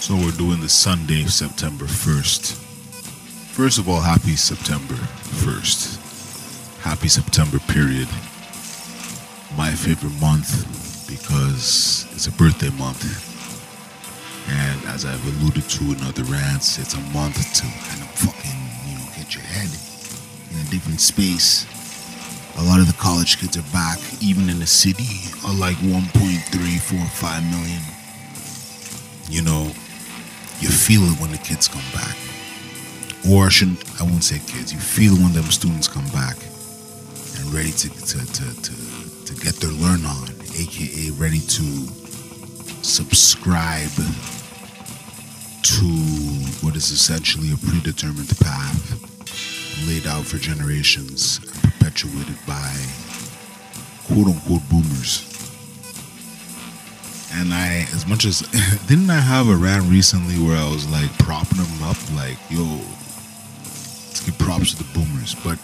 So we're doing the Sunday, September 1st. First of all, happy September 1st. Happy September period. My favorite month because it's a birthday month. And as I've alluded to in other rants, it's a month to kind of fucking, you know, get your head in a different space. A lot of the college kids are back, even in the city, are like 1.345 million. You know, you feel it when the kids come back. Or I shouldn't I won't say kids, you feel when them students come back and ready to to, to, to, to get their learn on, aka ready to subscribe to what is essentially a predetermined path laid out for generations and perpetuated by quote unquote boomers. And I, as much as, didn't I have a rant recently where I was like propping them up, like, yo, let's give props to the boomers. But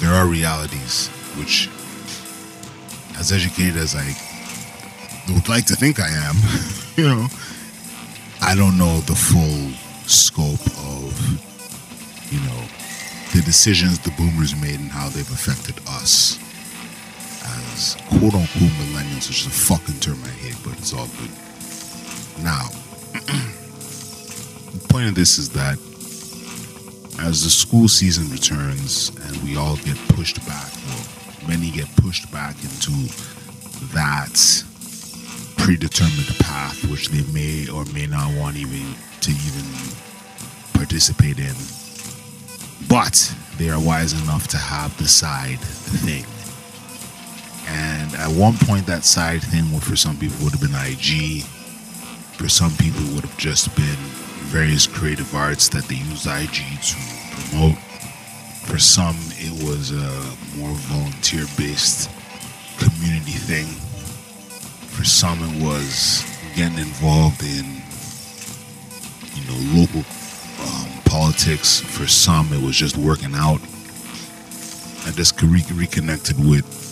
there are realities which, as educated as I would like to think I am, you know, I don't know the full scope of, you know, the decisions the boomers made and how they've affected us quote unquote millennials, which is a fucking term I hate, but it's all good. Now, the point of this is that as the school season returns and we all get pushed back, well, many get pushed back into that predetermined path, which they may or may not want even to even participate in. But they are wise enough to have the side thing. And at one point, that side thing for some people, would have been IG. For some people, would have just been various creative arts that they use IG to promote. For some, it was a more volunteer-based community thing. For some, it was getting involved in, you know, local um, politics. For some, it was just working out. I just re- reconnected with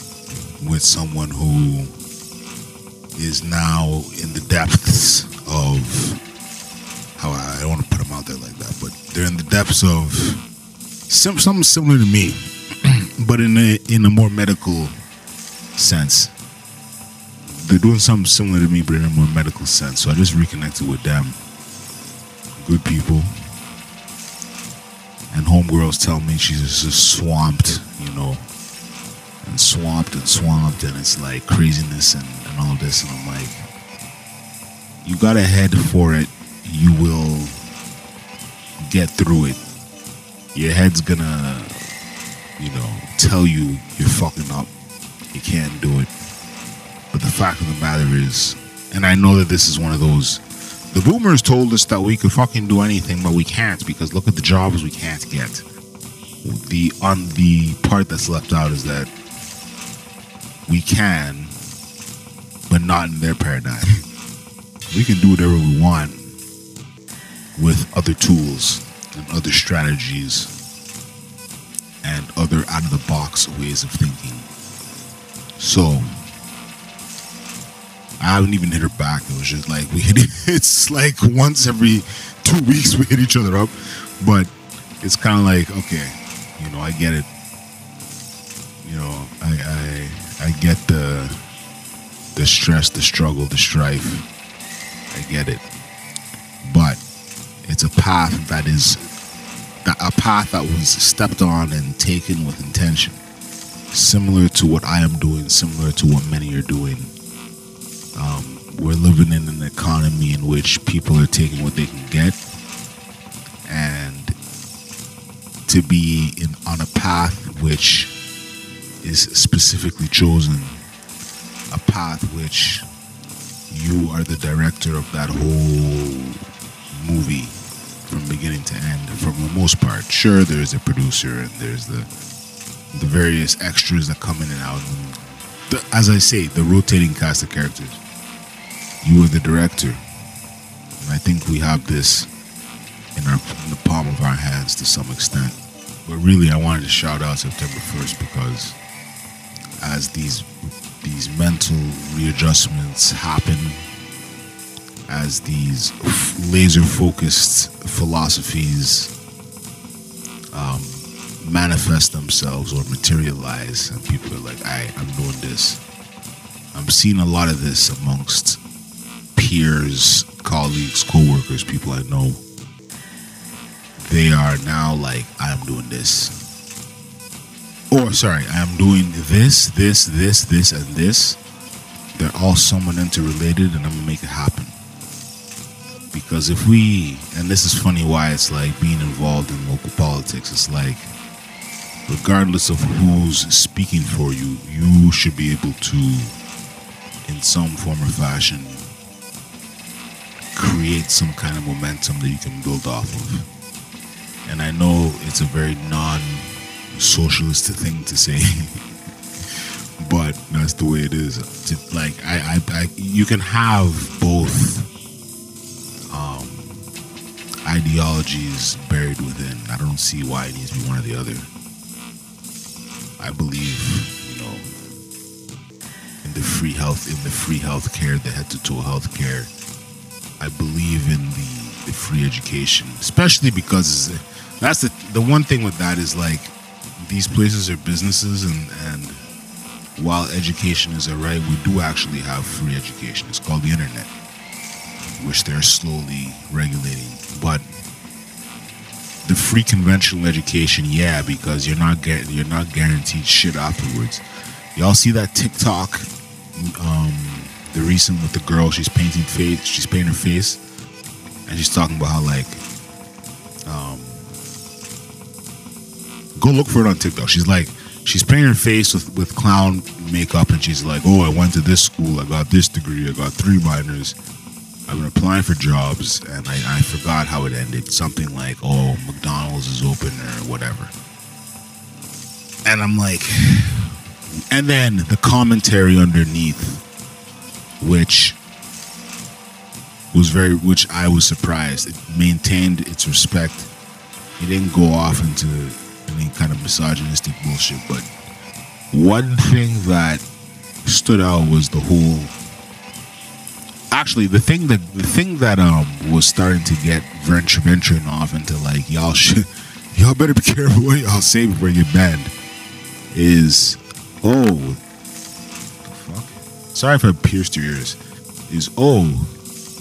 with someone who is now in the depths of how I, I don't want to put them out there like that, but they're in the depths of some, something similar to me, but in a in a more medical sense. They're doing something similar to me, but in a more medical sense. So I just reconnected with them. Good people. And homegirls tell me she's just swamped, you know, and swamped and swamped, and it's like craziness and, and all this. And I'm like, you got to head for it. You will get through it. Your head's gonna, you know, tell you you're fucking up. You can't do it. But the fact of the matter is, and I know that this is one of those. The boomers told us that we could fucking do anything, but we can't because look at the jobs we can't get. The on the part that's left out is that we can, but not in their paradigm. We can do whatever we want with other tools and other strategies and other out of the box ways of thinking. So I haven't even hit her back. It was just like we hit it. It's like once every two weeks we hit each other up, but it's kind of like okay, you know, I get it. You know, I I get the the stress, the struggle, the strife. I get it, but it's a path that is a path that was stepped on and taken with intention, similar to what I am doing, similar to what many are doing. Um, we're living in an economy in which people are taking what they can get, and to be in on a path which is specifically chosen, a path which you are the director of that whole movie from beginning to end for the most part. Sure, there's a producer and there's the the various extras that come in and out. The, as I say, the rotating cast of characters. You are the director, and I think we have this in our in the palm of our hands to some extent. But really, I wanted to shout out September first because as these these mental readjustments happen as these laser focused philosophies um, manifest themselves or materialize, and people are like, "I, I'm doing this." I'm seeing a lot of this amongst peers, colleagues, co-workers, people I know. They are now like, "I'm doing this," or sorry, I'm doing this, this, this, this, and this. They're all somewhat interrelated, and I'm gonna make it happen. Because if we, and this is funny why it's like being involved in local politics, it's like regardless of who's speaking for you, you should be able to, in some form or fashion, create some kind of momentum that you can build off of. And I know it's a very non socialist thing to say, but that's the way it is. Like, I, I, I you can have both um, ideologies buried within. I don't see why it needs to be one or the other. I believe, you know, in the free health, in the free health care, the head to toe health care. I believe in the, the free education, especially because that's the the one thing with that is like these places are businesses and and while education is a right, we do actually have free education. It's called the internet, which they're slowly regulating. But the free conventional education, yeah, because you're not get you're not guaranteed shit afterwards. Y'all see that TikTok, um, the recent with the girl? She's painting face. She's painting her face, and she's talking about how like, um, go look for it on TikTok. She's like, she's painting her face with with clown makeup, and she's like, oh, I went to this school, I got this degree, I got three minors. I've been applying for jobs and I, I forgot how it ended. Something like, oh, McDonald's is open or whatever. And I'm like, and then the commentary underneath, which was very, which I was surprised. It maintained its respect. It didn't go off into any kind of misogynistic bullshit. But one thing that stood out was the whole actually the thing that the thing that um was starting to get venture venturing off into like y'all should y'all better be careful what y'all say before you get banned is oh fuck sorry if I pierced your ears is oh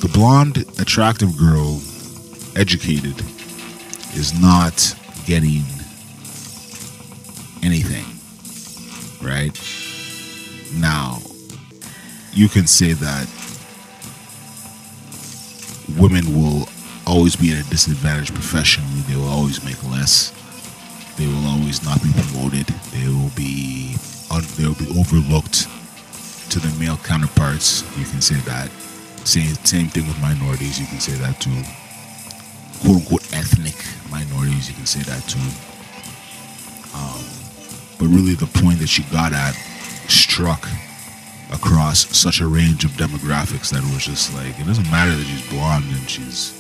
the blonde attractive girl educated is not getting anything right now you can say that women will always be at a disadvantage professionally. They will always make less. They will always not be promoted. They will be un- they will be overlooked to their male counterparts. You can say that. Same same thing with minorities. You can say that too. Quote unquote ethnic minorities. You can say that too. Um, but really, the point that she got at struck across such a range of demographics that it was just like it doesn't matter that she's blonde and she's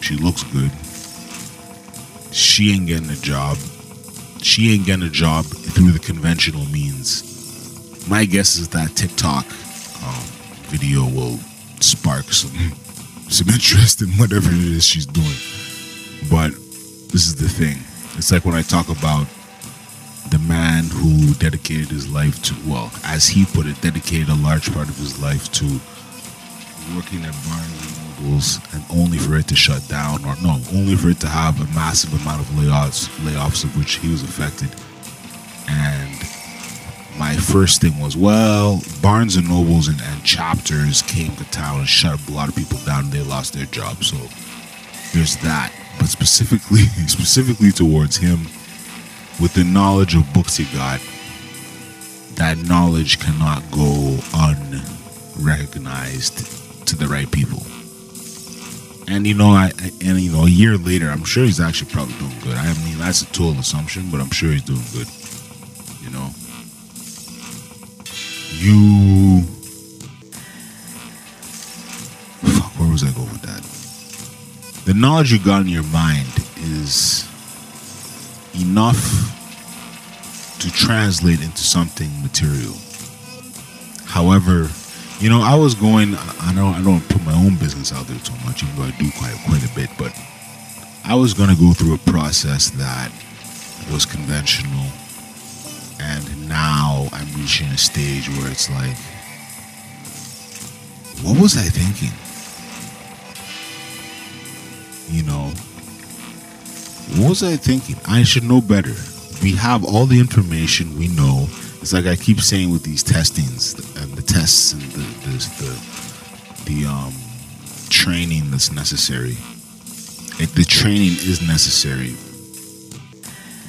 she looks good. She ain't getting a job. She ain't getting a job through the conventional means. My guess is that TikTok um, video will spark some some interest in whatever it is she's doing. But this is the thing. It's like when I talk about man who dedicated his life to, well, as he put it, dedicated a large part of his life to working at Barnes and Nobles, and only for it to shut down, or no, only for it to have a massive amount of layoffs, layoffs of which he was affected. And my first thing was, well, Barnes and Nobles and, and chapters came to town and shut up a lot of people down, and they lost their jobs. So there's that. But specifically, specifically towards him with the knowledge of books he got, that knowledge cannot go unrecognized to the right people. And you know, I and you know, a year later, I'm sure he's actually probably doing good. I mean, that's a total assumption, but I'm sure he's doing good. You know, you. Fuck, where was I going with that? The knowledge you got in your mind is enough to translate into something material. However, you know, I was going. I know I don't put my own business out there too much, even though I do quite quite a bit. But I was going to go through a process that was conventional, and now I'm reaching a stage where it's like, what was I thinking? You know, what was I thinking? I should know better. We have all the information. We know it's like I keep saying with these testings and the tests and the the the, the um, training that's necessary. It, the training is necessary,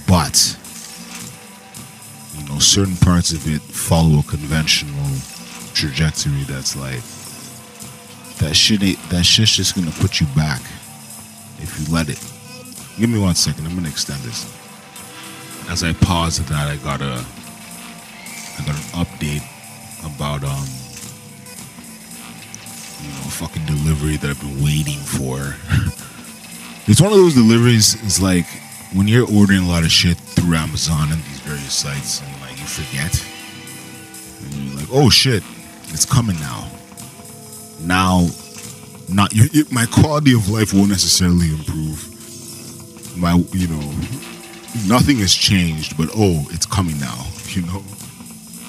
but you know certain parts of it follow a conventional trajectory that's like that shit that shit's just gonna put you back if you let it. Give me one second. I'm gonna extend this. As I pause at that, I got a I got an update about um you know fucking delivery that I've been waiting for. it's one of those deliveries. It's like when you're ordering a lot of shit through Amazon and these various sites, and like you forget, and you're like, oh shit, it's coming now. Now, not it, my quality of life won't necessarily improve. My, you know, nothing has changed, but oh, it's coming now. You know.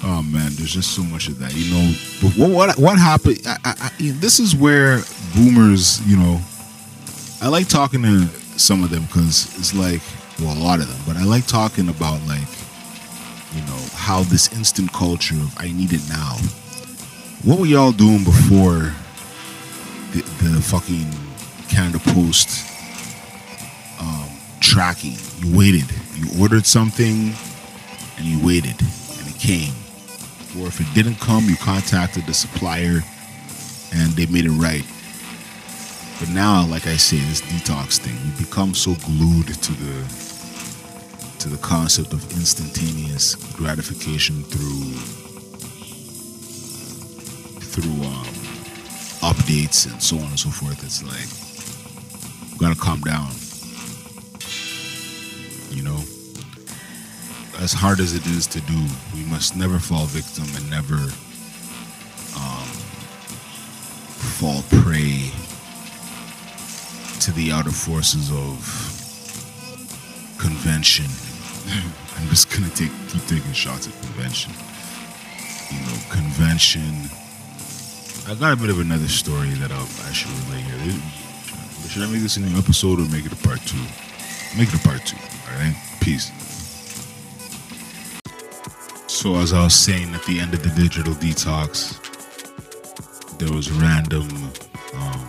Oh man, there's just so much of that, you know. But what what, what happened? I, I, I, this is where boomers, you know. I like talking to some of them because it's like, well, a lot of them. But I like talking about like, you know, how this instant culture of I need it now. What were y'all doing before the, the fucking Canada Post um, tracking? You waited. You ordered something, and you waited, and it came or if it didn't come, you contacted the supplier and they made it right. But now, like I say, this detox thing, we become so glued to the to the concept of instantaneous gratification through through um, updates and so on and so forth. It's like we gotta calm down. You know as hard as it is to do, we must never fall victim and never um, fall prey to the outer forces of convention. I'm just gonna take keep taking shots at convention. You know, convention. I got a bit of another story that I'll, I should relay here. Should I make this a new episode or make it a part two? Make it a part two. All right. Peace. So as I was saying at the end of the digital detox, there was random. Um,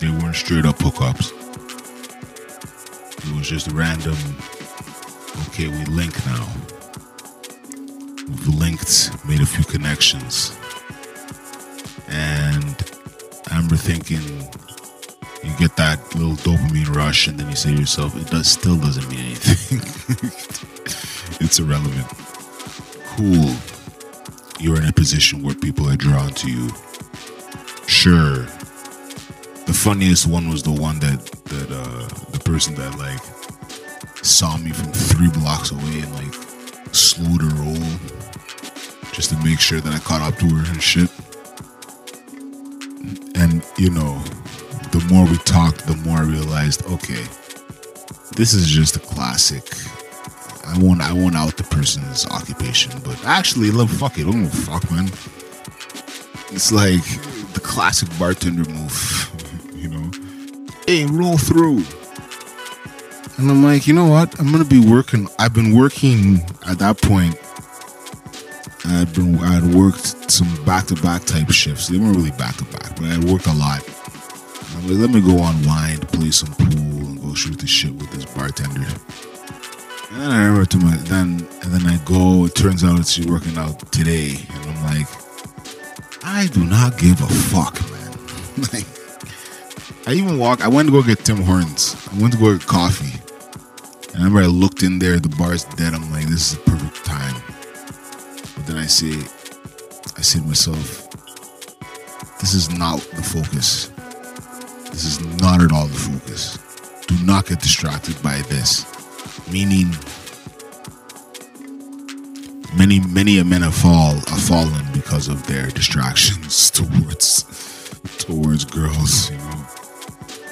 they weren't straight up hookups. It was just random. Okay, we link now. We've linked, made a few connections, and I remember thinking, you get that little dopamine rush, and then you say to yourself, it does still doesn't mean anything. it's irrelevant cool you're in a position where people are drawn to you. Sure. The funniest one was the one that that uh the person that like saw me from three blocks away and like slowed her roll just to make sure that I caught up to her and shit. And you know, more we talked, the more I realized, okay, this is just a classic I won't I won't out the person's occupation, but actually, look, fuck it, I don't fuck, man. It's like the classic bartender move, you know. Hey, roll through. And I'm like, you know what? I'm gonna be working. I've been working at that point. I'd been I had worked some back to back type shifts. They weren't really back to back, but I worked a lot. I'm like, let me go unwind, play some pool, and go shoot the shit with this bartender. And then I remember to my then and then I go. It turns out she's working out today, and I'm like, I do not give a fuck, man. like, I even walk. I went to go get Tim Hortons. I went to go get coffee. And I remember I looked in there. The bar's dead. I'm like, this is the perfect time. But then I say, I say to myself, this is not the focus. This is not at all the focus. Do not get distracted by this meaning many many a men have fall have fallen because of their distractions towards towards girls. You know,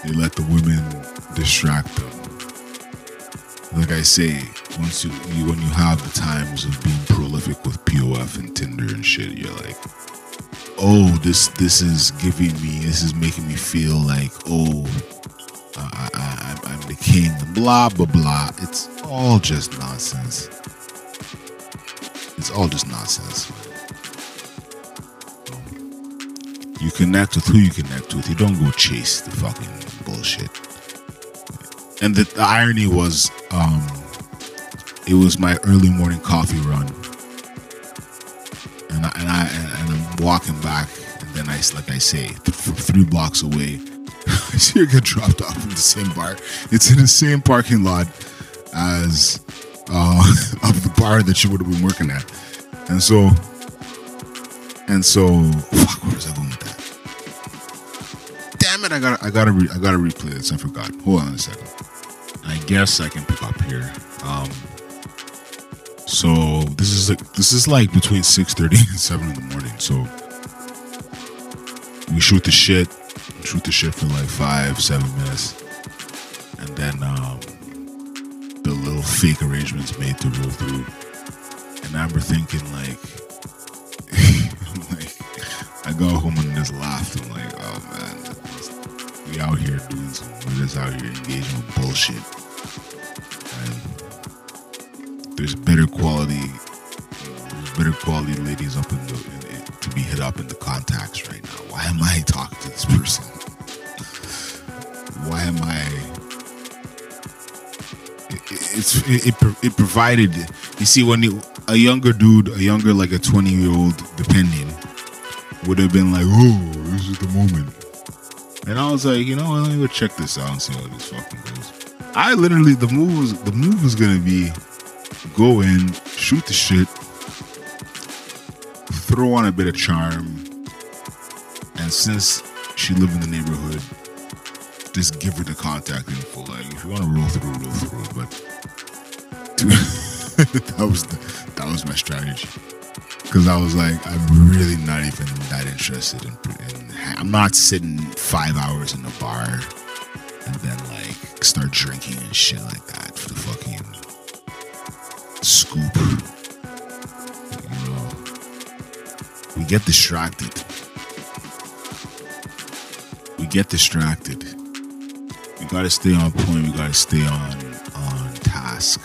they let the women distract them. Like I say, once you, you when you have the times of being prolific with POF and Tinder and shit, you're like, oh, this this is giving me, this is making me feel like, oh, I, I, I'm the king. Blah blah blah. It's all just nonsense. It's all just nonsense. You connect with who you connect with. You don't go chase the fucking bullshit. And the, the irony was, um, it was my early morning coffee run, and I, and I and I'm walking back, and then I like I say, th- three blocks away, I see her get dropped off in the same bar. It's in the same parking lot as uh, of the bar that she would have been working at, and so and so fuck. Where was I going with that? Damn it! I got I gotta re- I gotta replay this. I forgot. Hold on a second. I guess I can pick up here. Um, so this is like this is like between six thirty and seven in the morning. So we shoot the shit, shoot the shit for like five, seven minutes, and then um, the little fake arrangements made to roll through. And I remember thinking like, like I go home and just laughed. I'm like, oh man, we out here doing some, we just out here engaging with bullshit. There's better quality, there's better quality ladies up in the in, in, to be hit up in the contacts right now. Why am I talking to this person? Why am I? It, it's it, it, it provided. You see, when you, a younger dude, a younger like a twenty year old, depending, would have been like, "Oh, this is the moment," and I was like, you know, let me go check this out and see how this fucking goes. I literally the move was the move was gonna be go in, shoot the shit, throw on a bit of charm, and since she lived in the neighborhood, just give her the contact info. Like, if you want to roll through, roll through. But that was the, that was my strategy. Because I was like, I'm really not even that interested in, in. I'm not sitting five hours in a bar and then like start drinking and shit like that for the fucking scoop. You know, we get distracted. We get distracted. We gotta stay on point. We gotta stay on on task.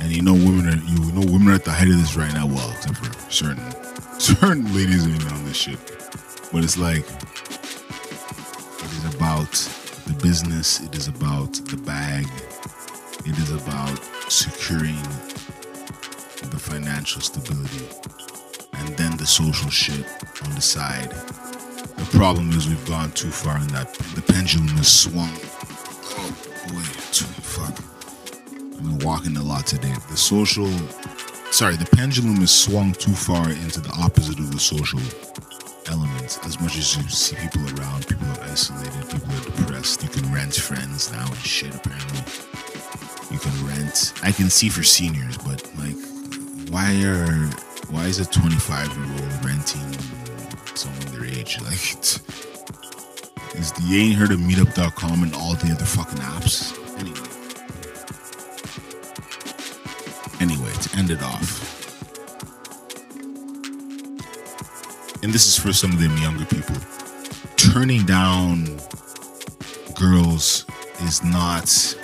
And you know, women are you know women are at the height of this right now. Well, except for certain certain ladies are on this shit. But it's like it is about the business. It is about the bag. It is about securing the financial stability and then the social shit on the side. The problem is we've gone too far in that the pendulum has swung. Boy, too fuck. I've been walking a lot today. The social sorry, the pendulum is swung too far into the opposite of the social element. As much as you see people around, people are isolated, people are depressed. You can rent friends now and shit apparently you can rent. I can see for seniors, but like, why are why is a 25 year old renting someone their age? Like, is the you ain't heard of Meetup.com and all the other fucking apps? Anyway, anyway, to end it off. And this is for some of them younger people. Turning down girls is not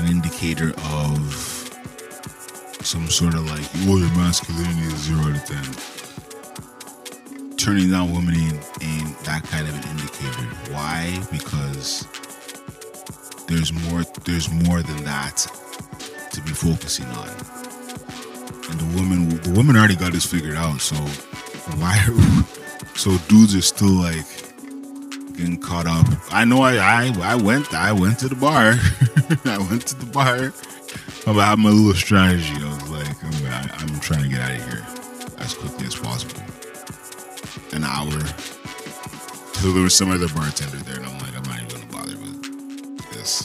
an indicator of some sort of like, oh, your masculinity is zero out of ten. Turning down women ain't, ain't that kind of an indicator. Why? Because there's more. There's more than that to be focusing on. And the woman, the woman already got this figured out. So why? So dudes are still like getting caught up. I know I I, I went I went to the bar. I went to the bar. I have my little strategy. I was like, I'm, I'm trying to get out of here as quickly as possible. An hour. So there was some other bartender there, and I'm like, I'm not even gonna bother with this.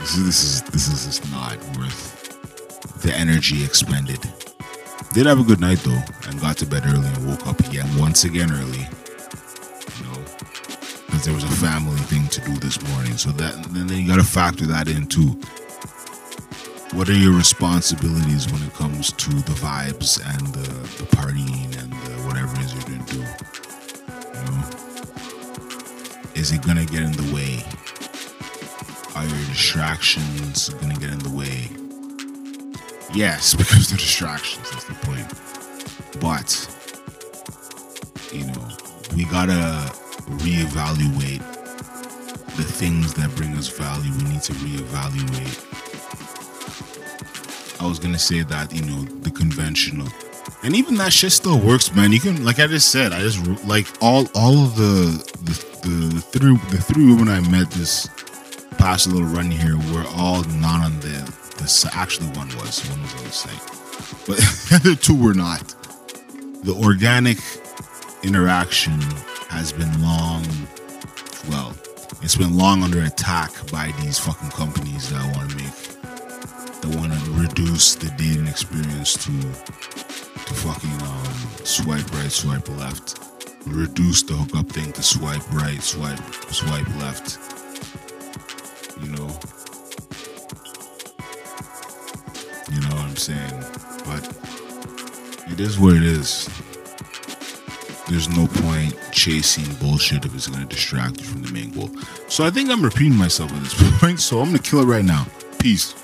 This is this is this is just not worth the energy expended. Did have a good night though, and got to bed early and woke up again once again early. There was a family thing to do this morning. So that and then you got to factor that in too. What are your responsibilities when it comes to the vibes and the, the partying and the whatever it is you're gonna do? You know, is it gonna get in the way? Are your distractions gonna get in the way? Yes, because they're distractions. That's the point. But you know, we gotta reevaluate the things that bring us value. We need to reevaluate. I was gonna say that you know the conventional, and even that shit still works, man. You can, like I just said, I just like all all of the the, the, the three the three women I met this past little run here were all not on the the. Actually, one was one was on the site, but the two were not. The organic interaction has been long. Well, it's been long under attack by these fucking companies that want to make that want to reduce the dating experience to to fucking um, swipe right, swipe left, reduce the hookup thing to swipe right, swipe swipe left. You know, you know what I'm saying, but it is what it is. There's no point chasing bullshit if it's gonna distract you from the main goal. So I think I'm repeating myself at this point. So I'm gonna kill it right now. Peace.